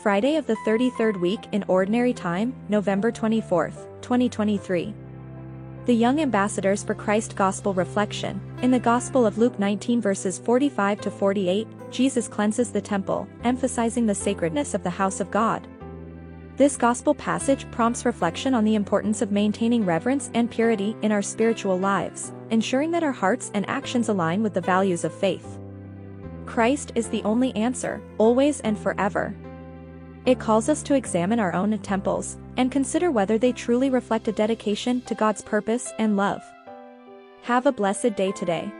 Friday of the 33rd week in Ordinary Time, November 24th, 2023. The Young Ambassadors for Christ Gospel Reflection. In the Gospel of Luke 19 verses 45 to 48, Jesus cleanses the temple, emphasizing the sacredness of the house of God. This gospel passage prompts reflection on the importance of maintaining reverence and purity in our spiritual lives, ensuring that our hearts and actions align with the values of faith. Christ is the only answer, always and forever. It calls us to examine our own temples and consider whether they truly reflect a dedication to God's purpose and love. Have a blessed day today.